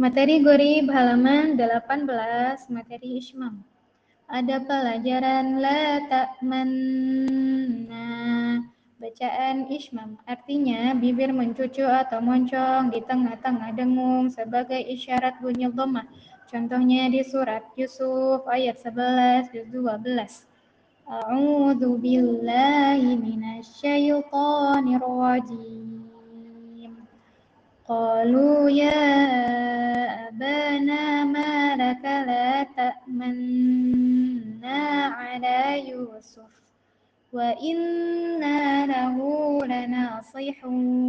Materi Gori halaman 18, materi Ismam. Ada pelajaran la ta'manna. Bacaan Ismam artinya bibir mencucu atau moncong di tengah-tengah dengung sebagai isyarat bunyi dhamma. Contohnya di surat Yusuf ayat 11 juz 12. A'udzu billahi minasyaitonir rajim. Qalu ya أبانا ما لك لا تأمنا على يوسف وإنا له لناصحون.